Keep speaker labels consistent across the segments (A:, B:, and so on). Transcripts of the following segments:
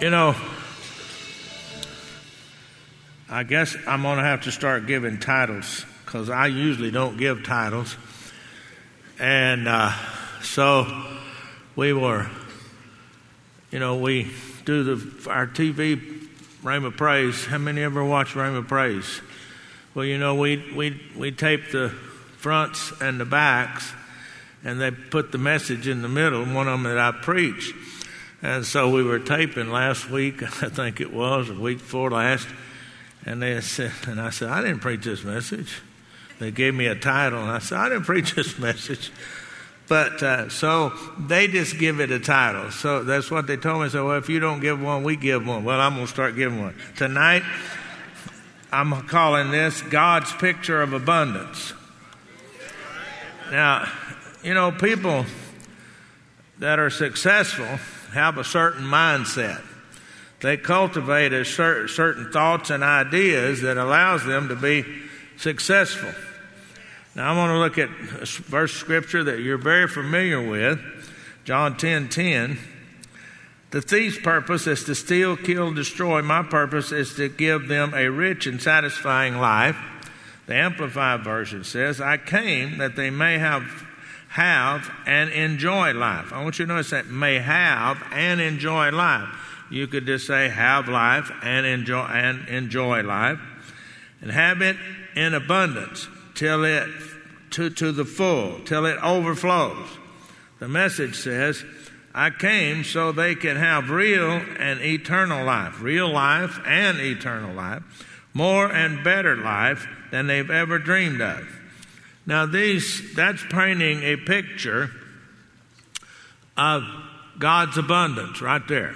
A: You know, I guess I'm going to have to start giving titles because I usually don't give titles. And uh, so we were, you know, we do the our TV Rhema Praise. How many ever watch Rhema Praise? Well, you know, we we we tape the fronts and the backs, and they put the message in the middle. One of them that I preach, and so we were taping last week. I think it was, a week before last and they said, and I said, I didn't preach this message. They gave me a title, and I said, I didn't preach this message. But uh, so they just give it a title. So that's what they told me. So well, if you don't give one, we give one. Well, I'm going to start giving one tonight. I'm calling this God's picture of abundance. Now, you know, people that are successful have a certain mindset they cultivate a cer- certain thoughts and ideas that allows them to be successful. Now, I want to look at a verse scripture that you're very familiar with, John 10 10. The thief's purpose is to steal, kill, destroy. My purpose is to give them a rich and satisfying life. The Amplified Version says, I came that they may have have and enjoy life. I want you to notice that may have and enjoy life. You could just say have life and enjoy and enjoy life. And have it in abundance till it to, to the full till it overflows. The message says i came so they can have real and eternal life real life and eternal life more and better life than they've ever dreamed of now these that's painting a picture of god's abundance right there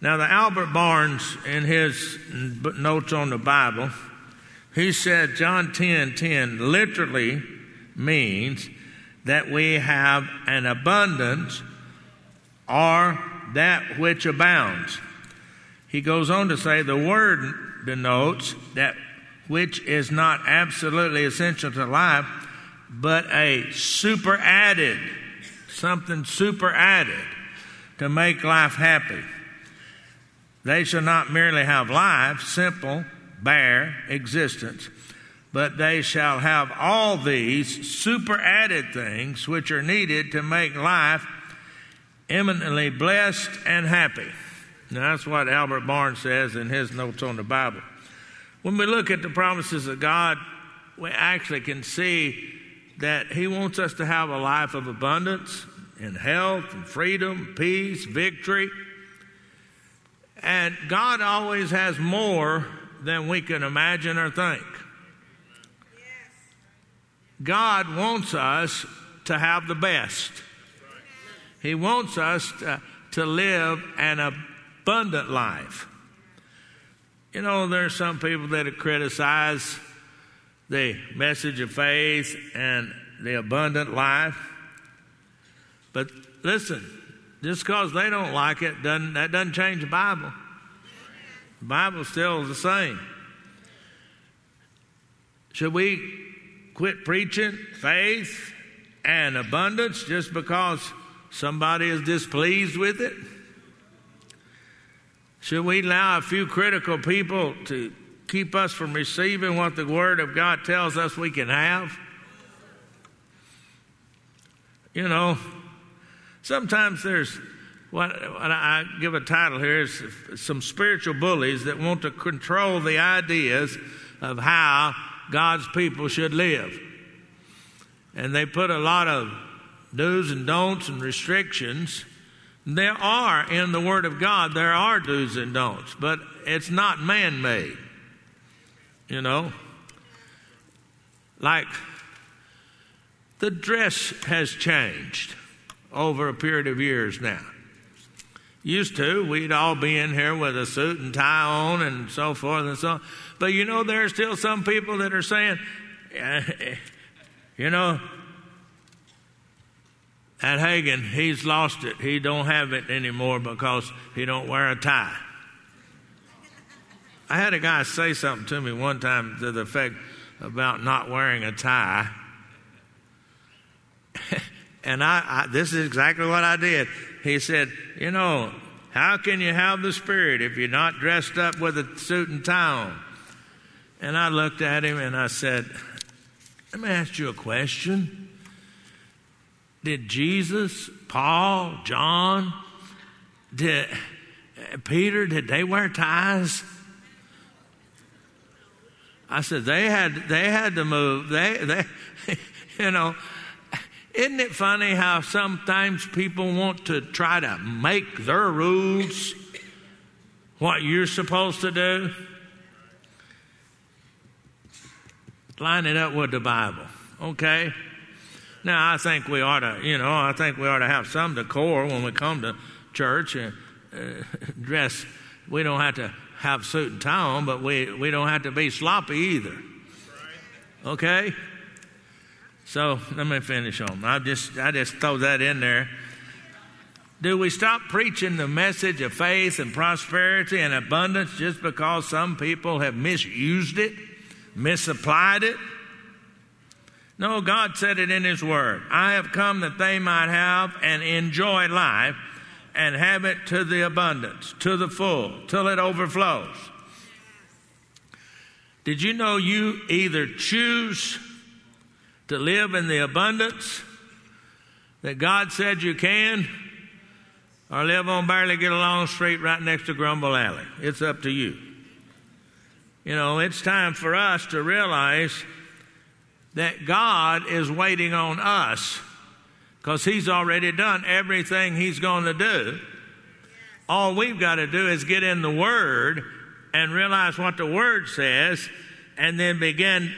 A: now, the Albert Barnes, in his notes on the Bible, he said John 10 10 literally means that we have an abundance or that which abounds. He goes on to say the word denotes that which is not absolutely essential to life, but a super added, something super added to make life happy. They shall not merely have life, simple, bare existence, but they shall have all these superadded things which are needed to make life eminently blessed and happy. Now, that's what Albert Barnes says in his notes on the Bible. When we look at the promises of God, we actually can see that He wants us to have a life of abundance and health and freedom, peace, victory and God always has more than we can imagine or think. God wants us to have the best. He wants us to, to live an abundant life. You know, there are some people that criticize the message of faith and the abundant life. But listen, just because they don't like it, doesn't, that doesn't change the Bible. The Bible still is the same. Should we quit preaching faith and abundance just because somebody is displeased with it? Should we allow a few critical people to keep us from receiving what the Word of God tells us we can have? You know, Sometimes there's what, I give a title here is some spiritual bullies that want to control the ideas of how God's people should live. And they put a lot of do's and don'ts and restrictions. There are in the Word of God, there are do's and don'ts, but it's not man made. You know? Like the dress has changed over a period of years now. Used to, we'd all be in here with a suit and tie on and so forth and so on. But you know, there are still some people that are saying, you know, at Hagin, he's lost it. He don't have it anymore because he don't wear a tie. I had a guy say something to me one time to the effect about not wearing a tie. And I, I, this is exactly what I did. He said, You know, How can you have the Spirit if you're not dressed up with a suit and tie on? And I looked at him and I said, Let me ask you a question. Did Jesus, Paul, John, did Peter, did they wear ties? I said they had they had to move. They they you know isn't it funny how sometimes people want to try to make their rules what you're supposed to do? Line it up with the Bible, okay? Now, I think we ought to, you know, I think we ought to have some decor when we come to church and uh, dress. We don't have to have suit and tie on, but we, we don't have to be sloppy either. Okay? So let me finish on. I just I just throw that in there. Do we stop preaching the message of faith and prosperity and abundance just because some people have misused it, misapplied it? No, God said it in His Word. I have come that they might have and enjoy life and have it to the abundance, to the full, till it overflows. Did you know you either choose to live in the abundance that God said you can, or live on barely get along street right next to Grumble Alley. It's up to you. You know, it's time for us to realize that God is waiting on us because He's already done everything He's going to do. All we've got to do is get in the Word and realize what the Word says and then begin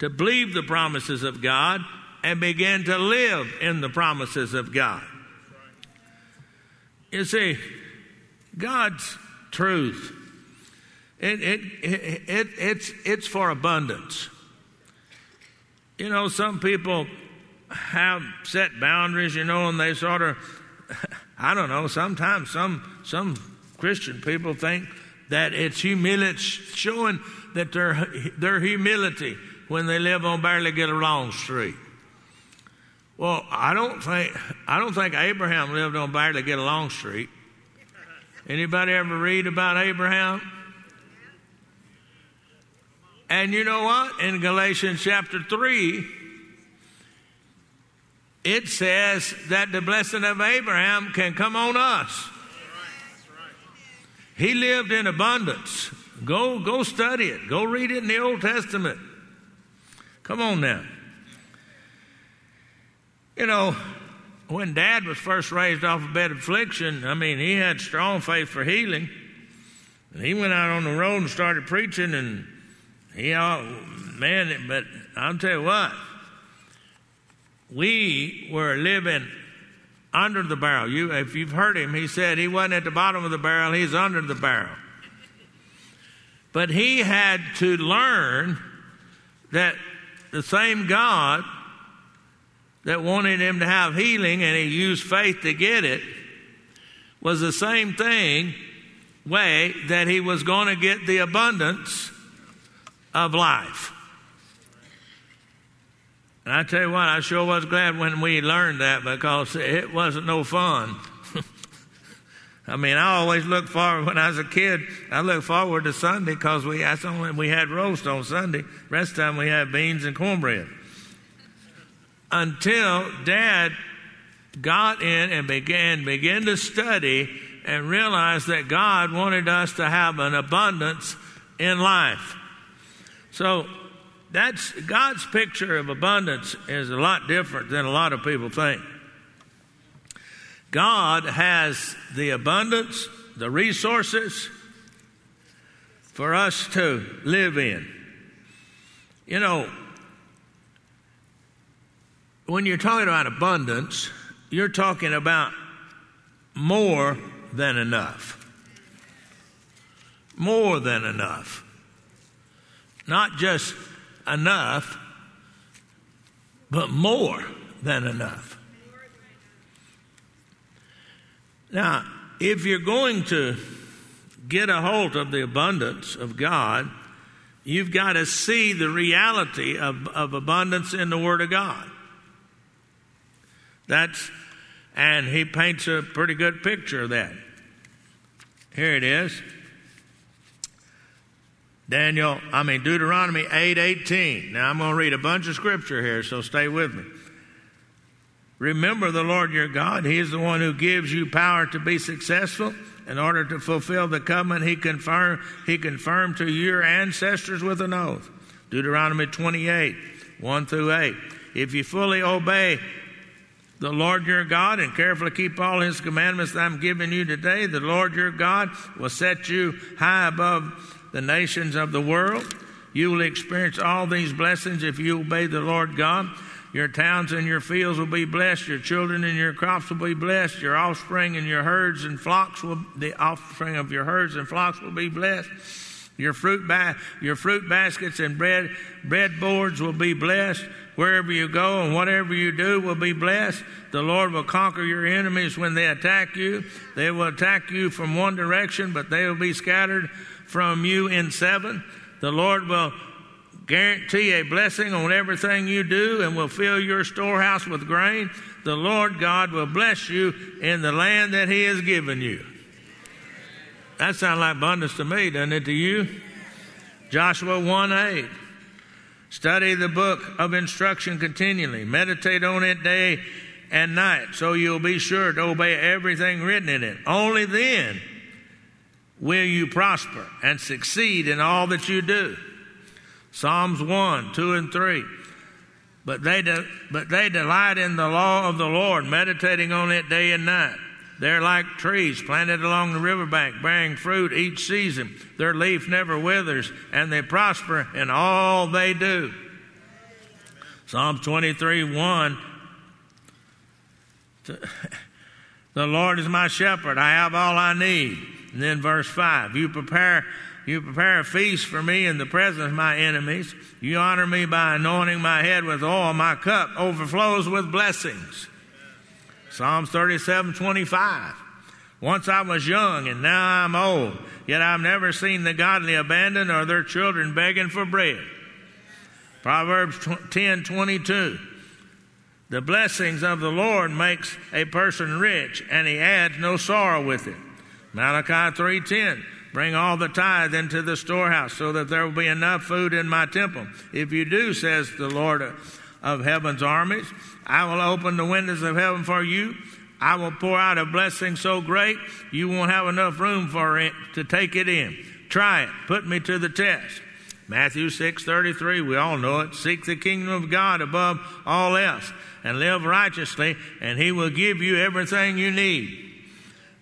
A: to believe the promises of God and begin to live in the promises of God. You see, God's truth, it, it, it, it, it's, it's for abundance. You know, some people have set boundaries, you know, and they sort of, I don't know, sometimes some, some Christian people think that it's humility, showing that their, their humility when they live on barely get along street. Well, I don't think I don't think Abraham lived on barely get along street. Anybody ever read about Abraham? And you know what? In Galatians chapter 3, it says that the blessing of Abraham can come on us. He lived in abundance. Go, go study it. Go read it in the Old Testament. Come on now. You know, when dad was first raised off a bed affliction, I mean, he had strong faith for healing. And he went out on the road and started preaching, and all, man, but I'll tell you what, we were living under the barrel. You, if you've heard him, he said he wasn't at the bottom of the barrel, he's under the barrel. But he had to learn that the same God that wanted him to have healing and he used faith to get it was the same thing way that he was going to get the abundance of life. And I tell you what, I sure was glad when we learned that because it wasn't no fun. I mean, I always looked forward when I was a kid. I looked forward to Sunday because we only we had roast on Sunday. Rest time we had beans and cornbread. Until Dad got in and began began to study and realized that God wanted us to have an abundance in life. So that's God's picture of abundance is a lot different than a lot of people think. God has the abundance, the resources for us to live in. You know, when you're talking about abundance, you're talking about more than enough. More than enough. Not just enough, but more than enough. Now, if you're going to get a hold of the abundance of God, you've got to see the reality of, of abundance in the Word of God. That's, and he paints a pretty good picture of that. Here it is. Daniel, I mean Deuteronomy 8:18. Now I'm going to read a bunch of scripture here, so stay with me. Remember the Lord your God. He is the one who gives you power to be successful in order to fulfill the covenant he confirmed, he confirmed to your ancestors with an oath. Deuteronomy 28, 1 through 8. If you fully obey the Lord your God and carefully keep all his commandments that I'm giving you today, the Lord your God will set you high above the nations of the world. You will experience all these blessings if you obey the Lord God. Your towns and your fields will be blessed. Your children and your crops will be blessed. Your offspring and your herds and flocks will, the offspring of your herds and flocks will be blessed. Your fruit, ba- your fruit baskets and bread, bread boards will be blessed. Wherever you go and whatever you do will be blessed. The Lord will conquer your enemies when they attack you. They will attack you from one direction, but they will be scattered from you in seven. The Lord will guarantee a blessing on everything you do and will fill your storehouse with grain. The Lord God will bless you in the land that He has given you. That sounds like abundance to me, doesn't it to you? Joshua 1 8. Study the book of instruction continually. Meditate on it day and night so you'll be sure to obey everything written in it. Only then will you prosper and succeed in all that you do. Psalms 1, 2, and 3. But they, de- but they delight in the law of the Lord, meditating on it day and night. They're like trees planted along the riverbank, bearing fruit each season. Their leaf never withers, and they prosper in all they do. Psalm 23 1. The Lord is my shepherd. I have all I need. And then verse 5 You prepare. You prepare a feast for me in the presence of my enemies. You honor me by anointing my head with oil. My cup overflows with blessings. Psalms 37 25. Once I was young and now I'm old, yet I've never seen the godly abandoned or their children begging for bread. Proverbs 10 22. The blessings of the Lord makes a person rich, and he adds no sorrow with it. Malachi 3:10 Bring all the tithe into the storehouse so that there will be enough food in my temple. If you do, says the Lord of heaven's armies, I will open the windows of heaven for you. I will pour out a blessing so great you won't have enough room for it to take it in. Try it. Put me to the test. Matthew 6:33, we all know it. Seek the kingdom of God above all else and live righteously, and he will give you everything you need.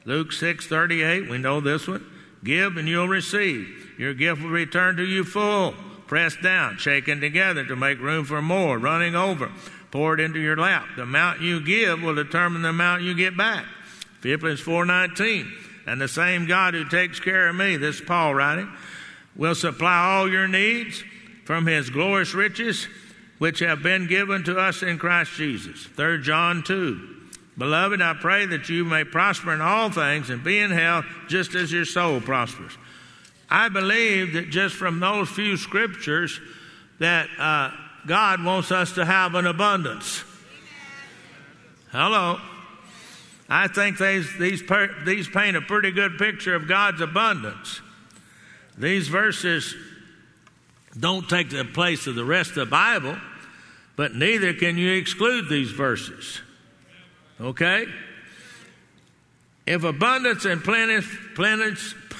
A: Luke 6:38, we know this one. Give and you'll receive. Your gift will return to you full, pressed down, shaken together to make room for more, running over poured into your lap. The amount you give will determine the amount you get back. Philippians 4:19. And the same God who takes care of me, this is Paul writing, will supply all your needs from his glorious riches which have been given to us in Christ Jesus. 3 John 2. Beloved, I pray that you may prosper in all things and be in health just as your soul prospers. I believe that just from those few scriptures that uh, God wants us to have an abundance. Hello. I think these, these, these paint a pretty good picture of God's abundance. These verses don't take the place of the rest of the Bible, but neither can you exclude these verses. Okay? If abundance and plenty, plenty,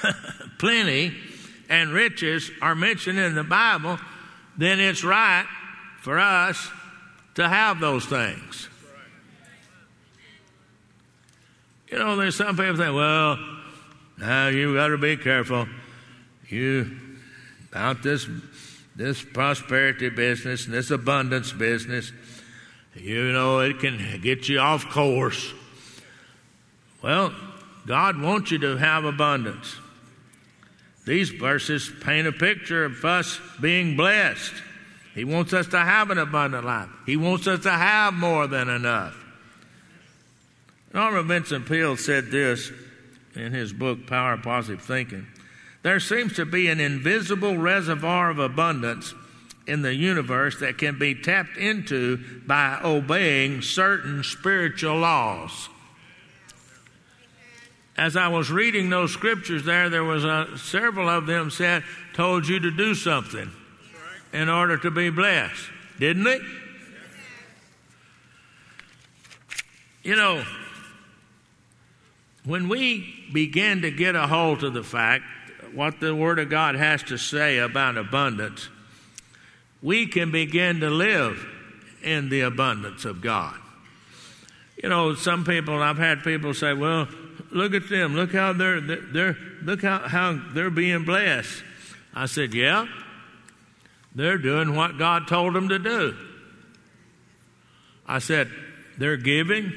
A: plenty and riches are mentioned in the Bible, then it's right for us to have those things. You know, there's some people think, well, now you've got to be careful. You about this this prosperity business and this abundance business. You know, it can get you off course. Well, God wants you to have abundance. These verses paint a picture of us being blessed. He wants us to have an abundant life. He wants us to have more than enough. Norman Vincent Peale said this in his book, Power of Positive Thinking. There seems to be an invisible reservoir of abundance in the universe that can be tapped into by obeying certain spiritual laws. as I was reading those scriptures there, there was a, several of them said, told you to do something in order to be blessed, didn't it? You know, when we begin to get a hold of the fact what the Word of God has to say about abundance, we can begin to live in the abundance of God. You know, some people, I've had people say, well, look at them. Look how they're, they're, look how, how they're being blessed. I said, yeah, they're doing what God told them to do. I said, they're giving,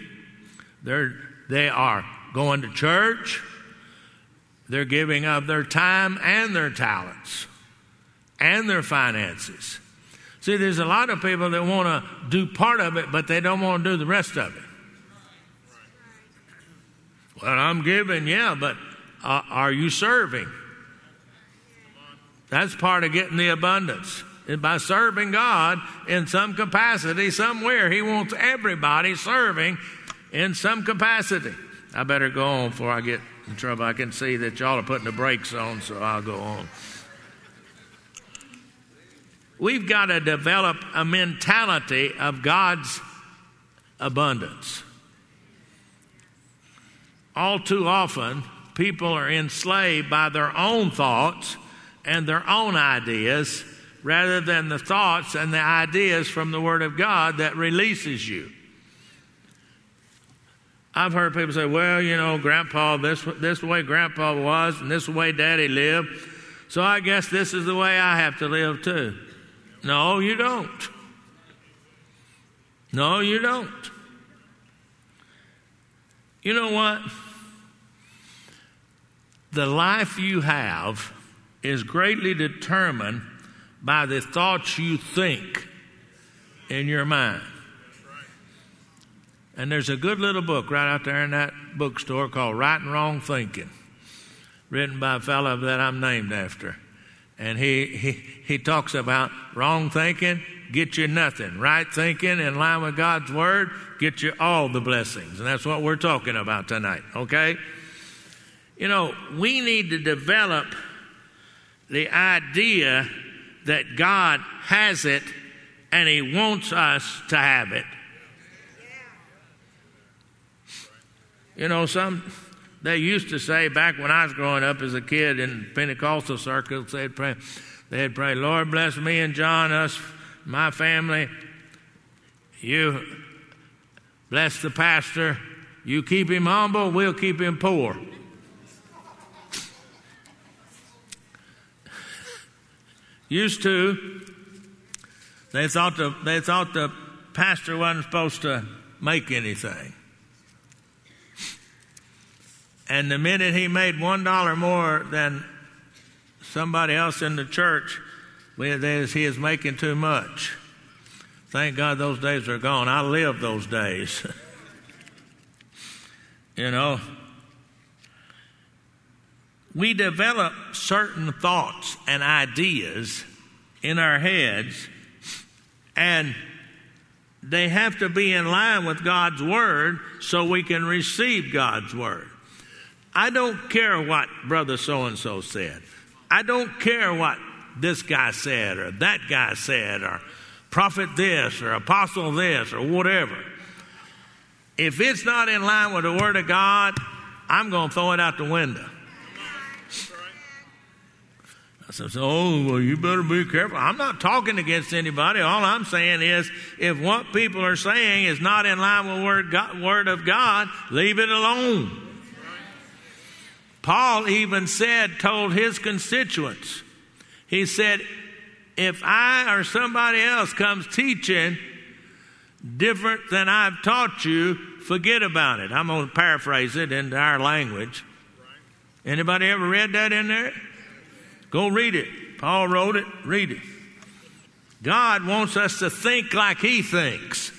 A: they're, they are going to church, they're giving of their time and their talents and their finances. See, there's a lot of people that want to do part of it, but they don't want to do the rest of it. Well, I'm giving, yeah, but uh, are you serving? That's part of getting the abundance. And by serving God in some capacity, somewhere, He wants everybody serving in some capacity. I better go on before I get in trouble. I can see that y'all are putting the brakes on, so I'll go on. We've got to develop a mentality of God's abundance all too often, people are enslaved by their own thoughts and their own ideas rather than the thoughts and the ideas from the Word of God that releases you. I've heard people say, well, you know, Grandpa, this, this way Grandpa was, and this way Daddy lived, so I guess this is the way I have to live too. No, you don't. No, you don't. You know what? The life you have is greatly determined by the thoughts you think in your mind. And there's a good little book right out there in that bookstore called Right and Wrong Thinking, written by a fellow that I'm named after. And he, he, he talks about wrong thinking, get you nothing. Right thinking, in line with God's Word, get you all the blessings. And that's what we're talking about tonight, okay? You know, we need to develop the idea that God has it and He wants us to have it. You know, some they used to say back when I was growing up as a kid in Pentecostal circles, they'd pray, they'd pray, Lord bless me and John, us, my family. You bless the pastor. You keep him humble, we'll keep him poor. Used to, they thought the, they thought the pastor wasn't supposed to make anything. And the minute he made one dollar more than somebody else in the church, he is making too much. Thank God those days are gone. I lived those days. you know, we develop certain thoughts and ideas in our heads, and they have to be in line with God's Word so we can receive God's Word. I don't care what Brother so and so said. I don't care what this guy said or that guy said or prophet this or apostle this or whatever. If it's not in line with the Word of God, I'm going to throw it out the window. I said, Oh, well, you better be careful. I'm not talking against anybody. All I'm saying is if what people are saying is not in line with word, word of God, leave it alone. Paul even said, told his constituents, he said, if I or somebody else comes teaching different than I've taught you, forget about it. I'm going to paraphrase it into our language. Anybody ever read that in there? Go read it. Paul wrote it, read it. God wants us to think like He thinks.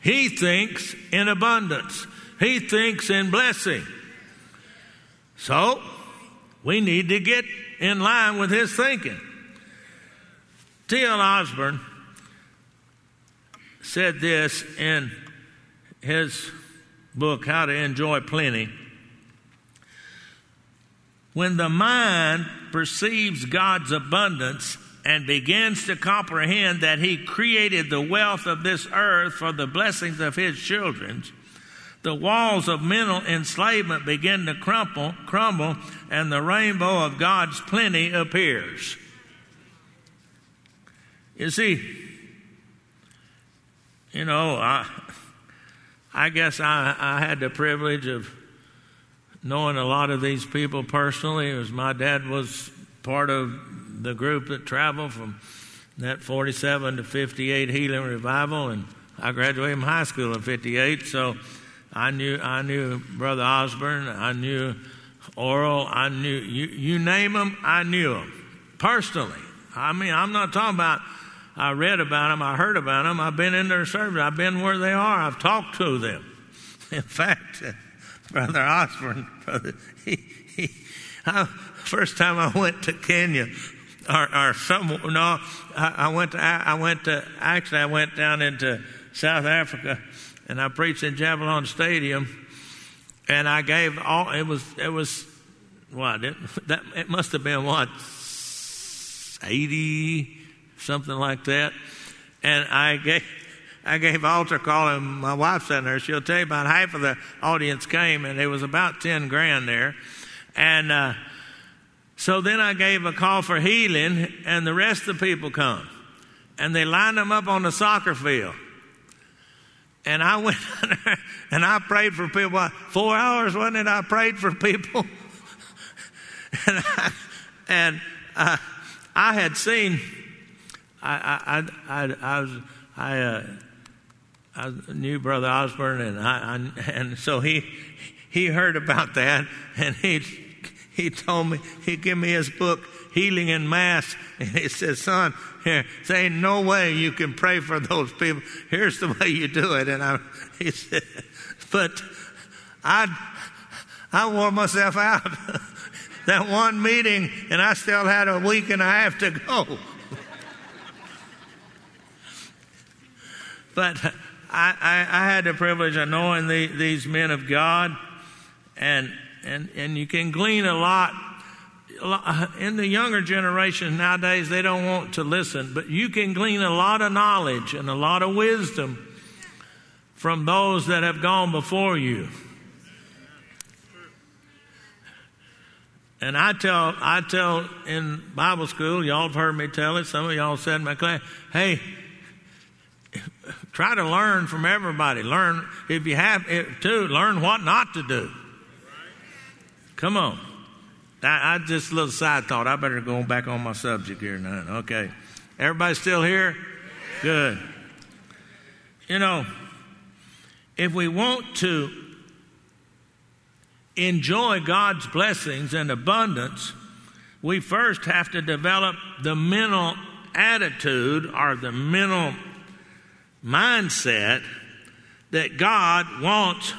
A: He thinks in abundance, He thinks in blessing. So, we need to get in line with His thinking. T.L. Osborn said this in his book, How to Enjoy Plenty. When the mind perceives God's abundance and begins to comprehend that He created the wealth of this earth for the blessings of His children, the walls of mental enslavement begin to crumple, crumble, and the rainbow of God's plenty appears. You see, you know, I, I guess I, I had the privilege of knowing a lot of these people personally. As my dad was part of the group that traveled from that 47 to 58 healing revival, and I graduated from high school in 58, so I knew I knew Brother Osborn. I knew Oral, I knew you, you name them, I knew them personally. I mean, I'm not talking about I read about them, I heard about them, I've been in their service, I've been where they are, I've talked to them. In fact, uh, Brother Osborn, brother, he, he, I, first time I went to Kenya, or, or some, no, I, I went to, I went to, actually I went down into South Africa and I preached in Javelin Stadium, and I gave all. It was it was what it, that it must have been what eighty something like that, and I gave. I gave altar call, and my wife's sitting there. She'll tell you about half of the audience came, and there was about ten grand there. And uh, so then I gave a call for healing, and the rest of the people come, and they lined them up on the soccer field. And I went and I prayed for people. Four hours, wasn't it? I prayed for people. and I, and uh, I had seen, I, I, I, I was, I, uh, I knew Brother Osborn, and I, I, and so he he heard about that, and he he told me he gave me his book Healing in Mass, and he said, "Son, here, ain't no way you can pray for those people. Here's the way you do it." And I he said, "But I I wore myself out that one meeting, and I still had a week and a half to go." but I, I, I, had the privilege of knowing the, these men of God, and, and, and you can glean a lot. Uh, in the younger generation nowadays, they don't want to listen, but you can glean a lot of knowledge and a lot of wisdom from those that have gone before you. And I tell, I tell in Bible school, y'all have heard me tell it. Some of y'all said in my class, "Hey, Try to learn from everybody. Learn, if you have to, learn what not to do. Come on. I, I just a little side thought. I better go back on my subject here now. Okay. Everybody still here? Good. You know, if we want to enjoy God's blessings and abundance, we first have to develop the mental attitude or the mental mindset that God wants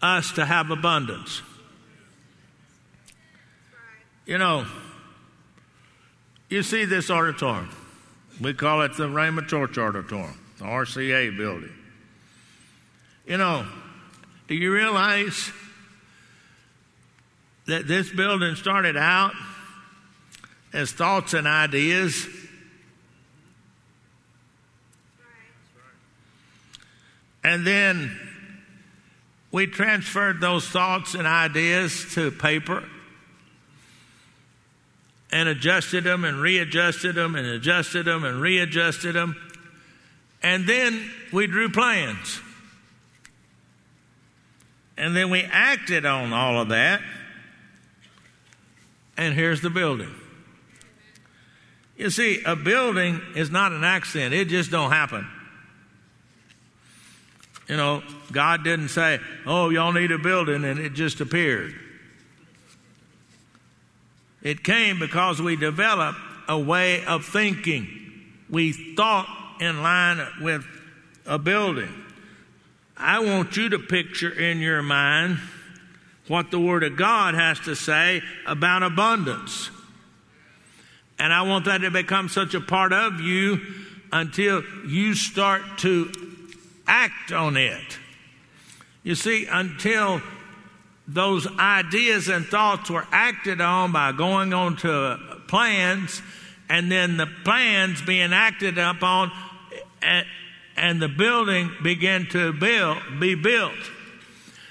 A: us to have abundance. You know, you see this auditorium. We call it the Rhema Church Auditorium, the RCA building. You know, do you realize that this building started out as thoughts and ideas? And then we transferred those thoughts and ideas to paper and adjusted them and readjusted them and adjusted them and readjusted them. And then we drew plans. And then we acted on all of that. And here's the building. You see, a building is not an accident. It just don't happen. You know, God didn't say, oh, y'all need a building, and it just appeared. It came because we developed a way of thinking. We thought in line with a building. I want you to picture in your mind what the Word of God has to say about abundance. And I want that to become such a part of you until you start to act on it. You see, until those ideas and thoughts were acted on by going on to plans, and then the plans being acted upon, and, and the building began to build, be built.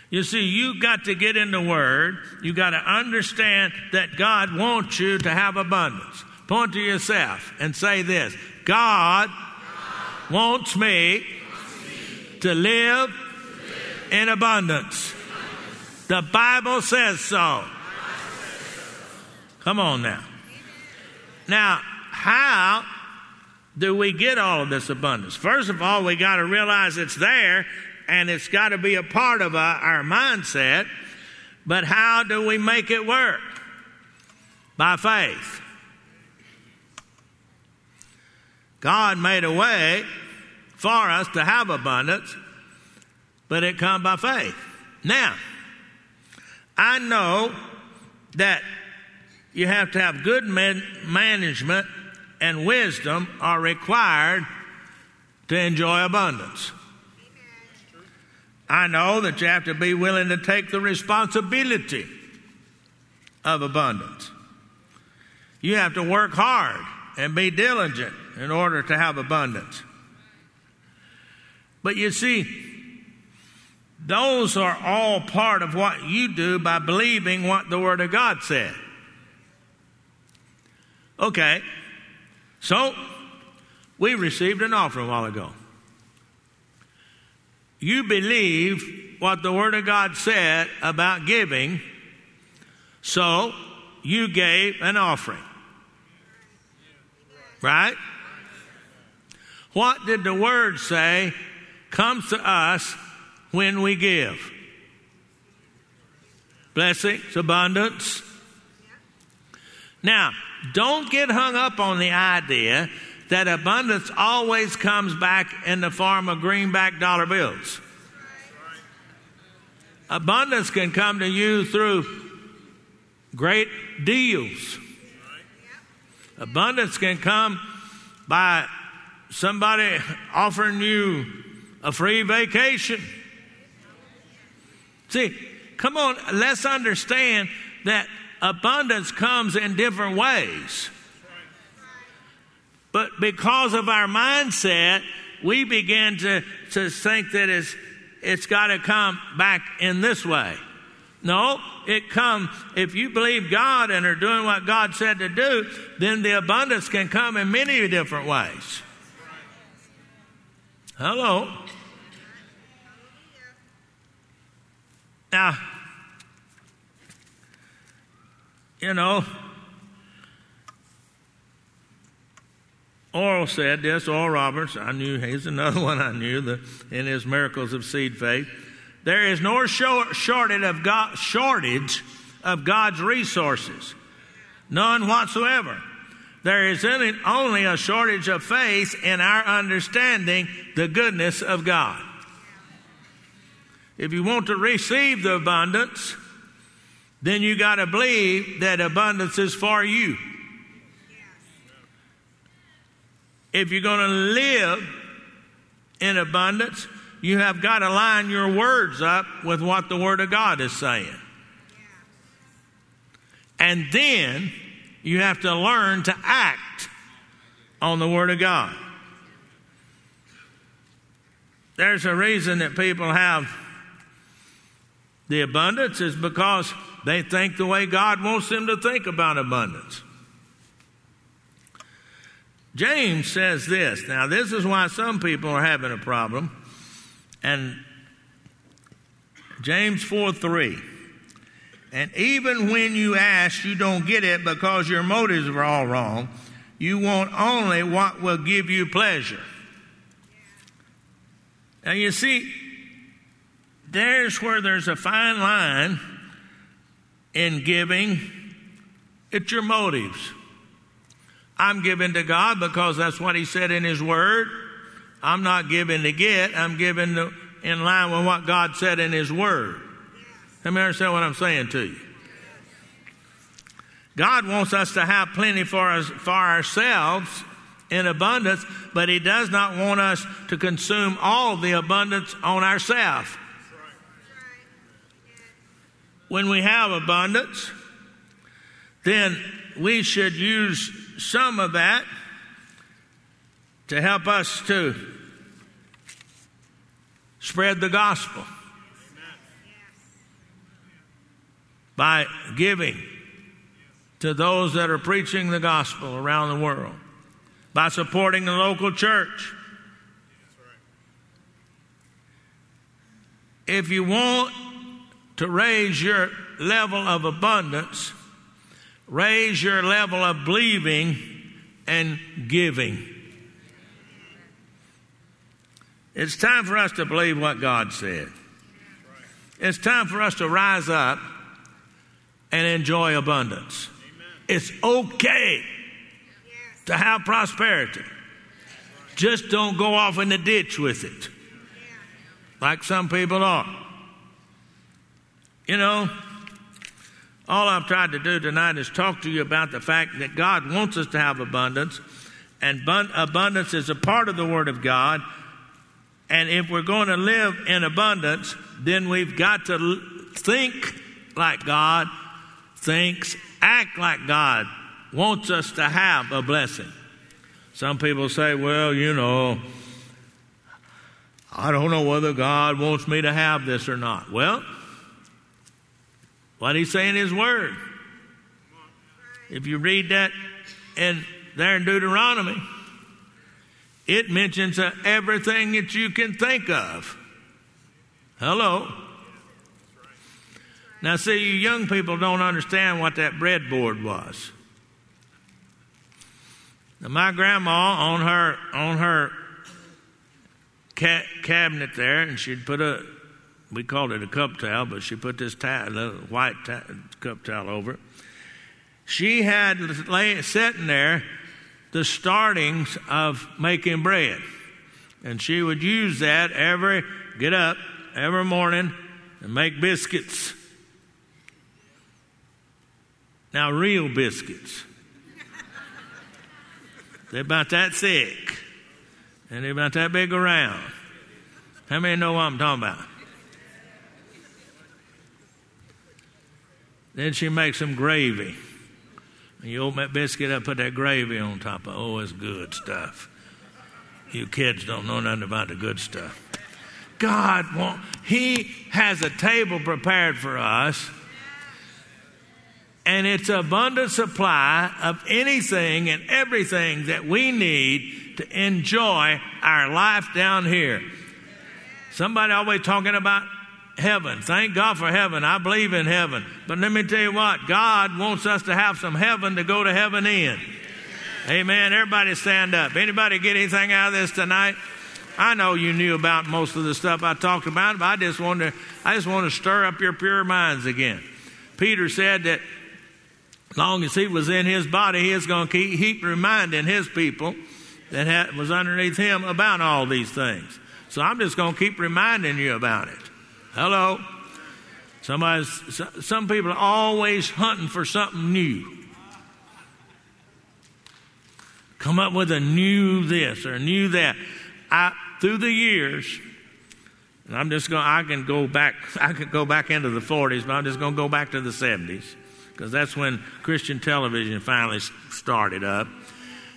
A: You see, you got to get in the Word. You got to understand that God wants you to have abundance. Point to yourself and say this God, wants me to live in abundance. The Bible says so. Come on now. Now, how do we get all of this abundance? First of all, we got to realize it's there and it's got to be a part of our, our mindset. But how do we make it work? By faith. God made a way for us to have abundance, but it come by faith. Now, I know that you have to have good man- management and wisdom are required to enjoy abundance. I know that you have to be willing to take the responsibility of abundance. You have to work hard and be diligent in order to have abundance. But you see, those are all part of what you do by believing what the Word of God said. Okay, so we received an offering a while ago. You believe what the Word of God said about giving, so you gave an offering. Right? What did the Word say comes to us when we give. Blessings, abundance. Now, don't get hung up on the idea that abundance always comes back in the form of greenback dollar bills. Abundance can come to you through great deals. Abundance can come by somebody offering you a free vacation. See, come on, let's understand that abundance comes in different ways. But because of our mindset, we begin to, to think that it's, it's got to come back in this way. No, it comes, if you believe God and are doing what God said to do, then the abundance can come in many different ways. Hello. Now, you know, Oral said this, Oral Roberts, I knew he's another one I knew the, in his Miracles of Seed Faith. There is no shortage of, God, shortage of God's resources, none whatsoever. There is only a shortage of faith in our understanding the goodness of God. If you want to receive the abundance, then you got to believe that abundance is for you. If you're going to live in abundance, you have got to line your words up with what the Word of God is saying. And then you have to learn to act on the Word of God. There's a reason that people have the abundance is because they think the way God wants them to think about abundance. James says this. Now, this is why some people are having a problem. And James 4 3. And even when you ask, you don't get it because your motives are all wrong. You want only what will give you pleasure. Now, you see, there's where there's a fine line in giving. It's your motives. I'm giving to God because that's what He said in His Word. I'm not giving to get, I'm giving to, in line with what God said in His Word. Let me understand what I'm saying to you. God wants us to have plenty for, us, for ourselves in abundance, but He does not want us to consume all the abundance on ourselves. When we have abundance, then we should use some of that to help us to spread the gospel by giving to those that are preaching the gospel around the world, by supporting the local church. If you want to raise your level of abundance, raise your level of believing and giving. It's time for us to believe what God said. It's time for us to rise up and enjoy abundance. It's okay to have prosperity. Just don't go off in the ditch with it like some people are. You know, all I've tried to do tonight is talk to you about the fact that God wants us to have abundance, and abundance is a part of the Word of God. And if we're going to live in abundance, then we've got to think like God thinks, act like God wants us to have a blessing. Some people say, well, you know, I don't know whether God wants me to have this or not. Well, what he say in his word. If you read that in there in Deuteronomy, it mentions uh, everything that you can think of. Hello. Now, see, you young people don't understand what that breadboard was. Now, my grandma on her on her ca- cabinet there, and she'd put a we called it a cup towel, but she put this white cup towel over it. She had lay, sitting there the startings of making bread. And she would use that every, get up every morning and make biscuits. Now, real biscuits. They're about that thick. And they're about that big around. How many know what I'm talking about? Then she makes some gravy. And you open that biscuit up, put that gravy on top of. Oh, it's good stuff. You kids don't know nothing about the good stuff. God wants, He has a table prepared for us, and it's an abundant supply of anything and everything that we need to enjoy our life down here. Somebody always talking about heaven. Thank God for heaven. I believe in heaven. But let me tell you what, God wants us to have some heaven to go to heaven in. Amen. Everybody stand up. Anybody get anything out of this tonight? I know you knew about most of the stuff I talked about, but I just want to I just want to stir up your pure minds again. Peter said that long as he was in his body, he was going to keep, keep reminding his people that had, was underneath him about all these things. So I'm just going to keep reminding you about it. Hello? Somebody, some people are always hunting for something new. Come up with a new this or new that. I, through the years, and I'm just going. I can go back. I could go back into the 40s, but I'm just going to go back to the 70s because that's when Christian television finally started up.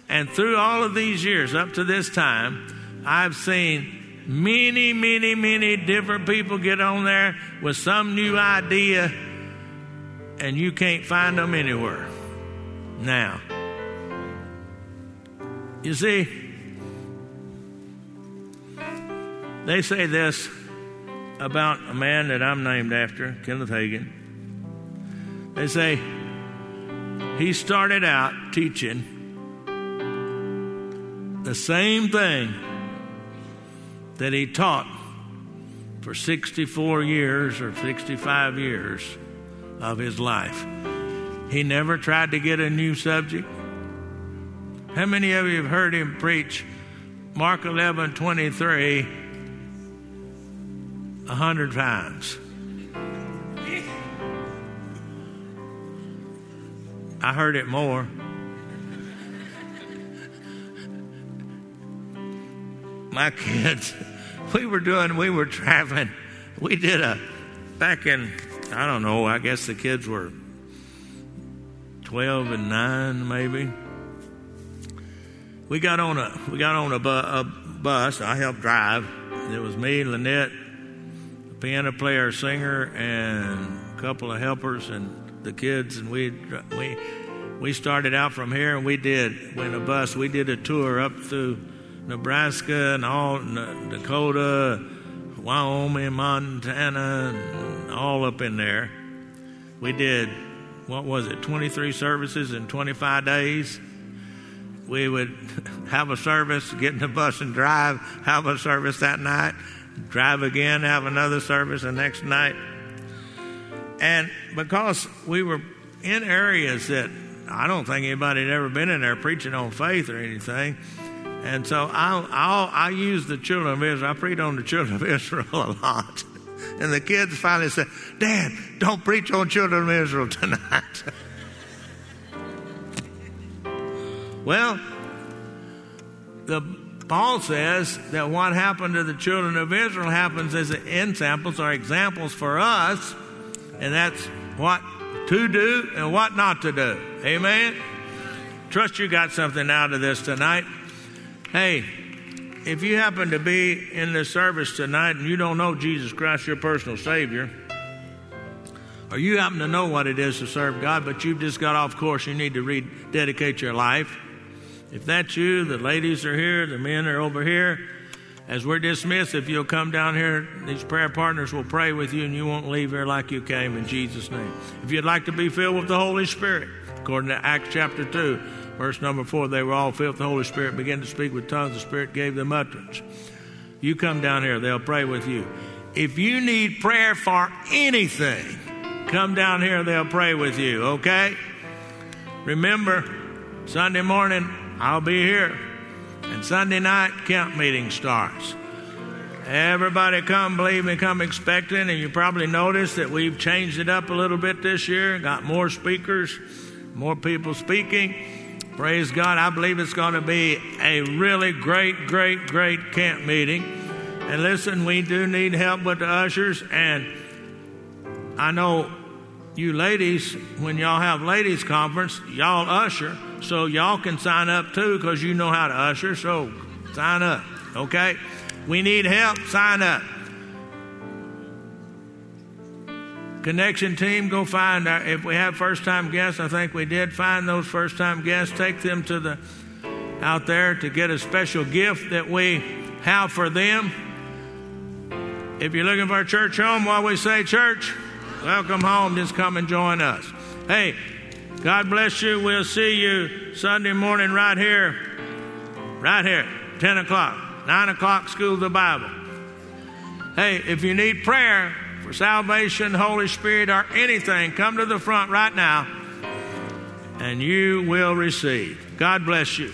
A: And through all of these years, up to this time, I've seen Many, many, many different people get on there with some new idea, and you can't find them anywhere. Now, you see, they say this about a man that I'm named after, Kenneth Hagin. They say he started out teaching the same thing that he taught for 64 years or 65 years of his life. He never tried to get a new subject. How many of you have heard him preach Mark 11 23 a hundred times? I heard it more. My kids, we were doing, we were traveling. We did a, back in I don't know, I guess the kids were 12 and 9 maybe. We got on a we got on a, bu- a bus. I helped drive. It was me, Lynette, a piano player, singer, and a couple of helpers and the kids. And we we we started out from here, and we did in a bus. We did a tour up through Nebraska and all Dakota, Wyoming, Montana, and all up in there. We did what was it, 23 services in 25 days. We would have a service, get in the bus and drive, have a service that night, drive again, have another service the next night. And because we were in areas that I don't think anybody had ever been in there preaching on faith or anything. And so I, I, I use the children of Israel. I preach on the children of Israel a lot. And the kids finally said, Dad, don't preach on children of Israel tonight. well, the Paul says that what happened to the children of Israel happens as examples or examples for us, and that's what to do and what not to do. Amen? Trust you got something out of this tonight. Hey, if you happen to be in this service tonight and you don't know Jesus Christ, your personal Savior, or you happen to know what it is to serve God, but you've just got off course, you need to rededicate your life. If that's you, the ladies are here, the men are over here. As we're dismissed, if you'll come down here, these prayer partners will pray with you and you won't leave here like you came in Jesus' name. If you'd like to be filled with the Holy Spirit, according to Acts chapter 2, verse number 4, they were all filled with the Holy Spirit, began to speak with tongues, the Spirit gave them utterance. You come down here, they'll pray with you. If you need prayer for anything, come down here, they'll pray with you, okay? Remember, Sunday morning, I'll be here. And Sunday night, camp meeting starts. Everybody come, believe me, come expecting. And you probably noticed that we've changed it up a little bit this year, got more speakers, more people speaking. Praise God. I believe it's going to be a really great, great, great camp meeting. And listen, we do need help with the ushers. And I know you ladies, when y'all have ladies' conference, y'all usher. So y'all can sign up too because you know how to usher. So sign up, okay? We need help, sign up. Connection team, go find our, if we have first time guests, I think we did, find those first time guests, take them to the out there to get a special gift that we have for them. If you're looking for a church home while we say church, welcome home. Just come and join us. Hey, God bless you. We'll see you Sunday morning right here. Right here, 10 o'clock. 9 o'clock, School of the Bible. Hey, if you need prayer for salvation, Holy Spirit, or anything, come to the front right now and you will receive. God bless you.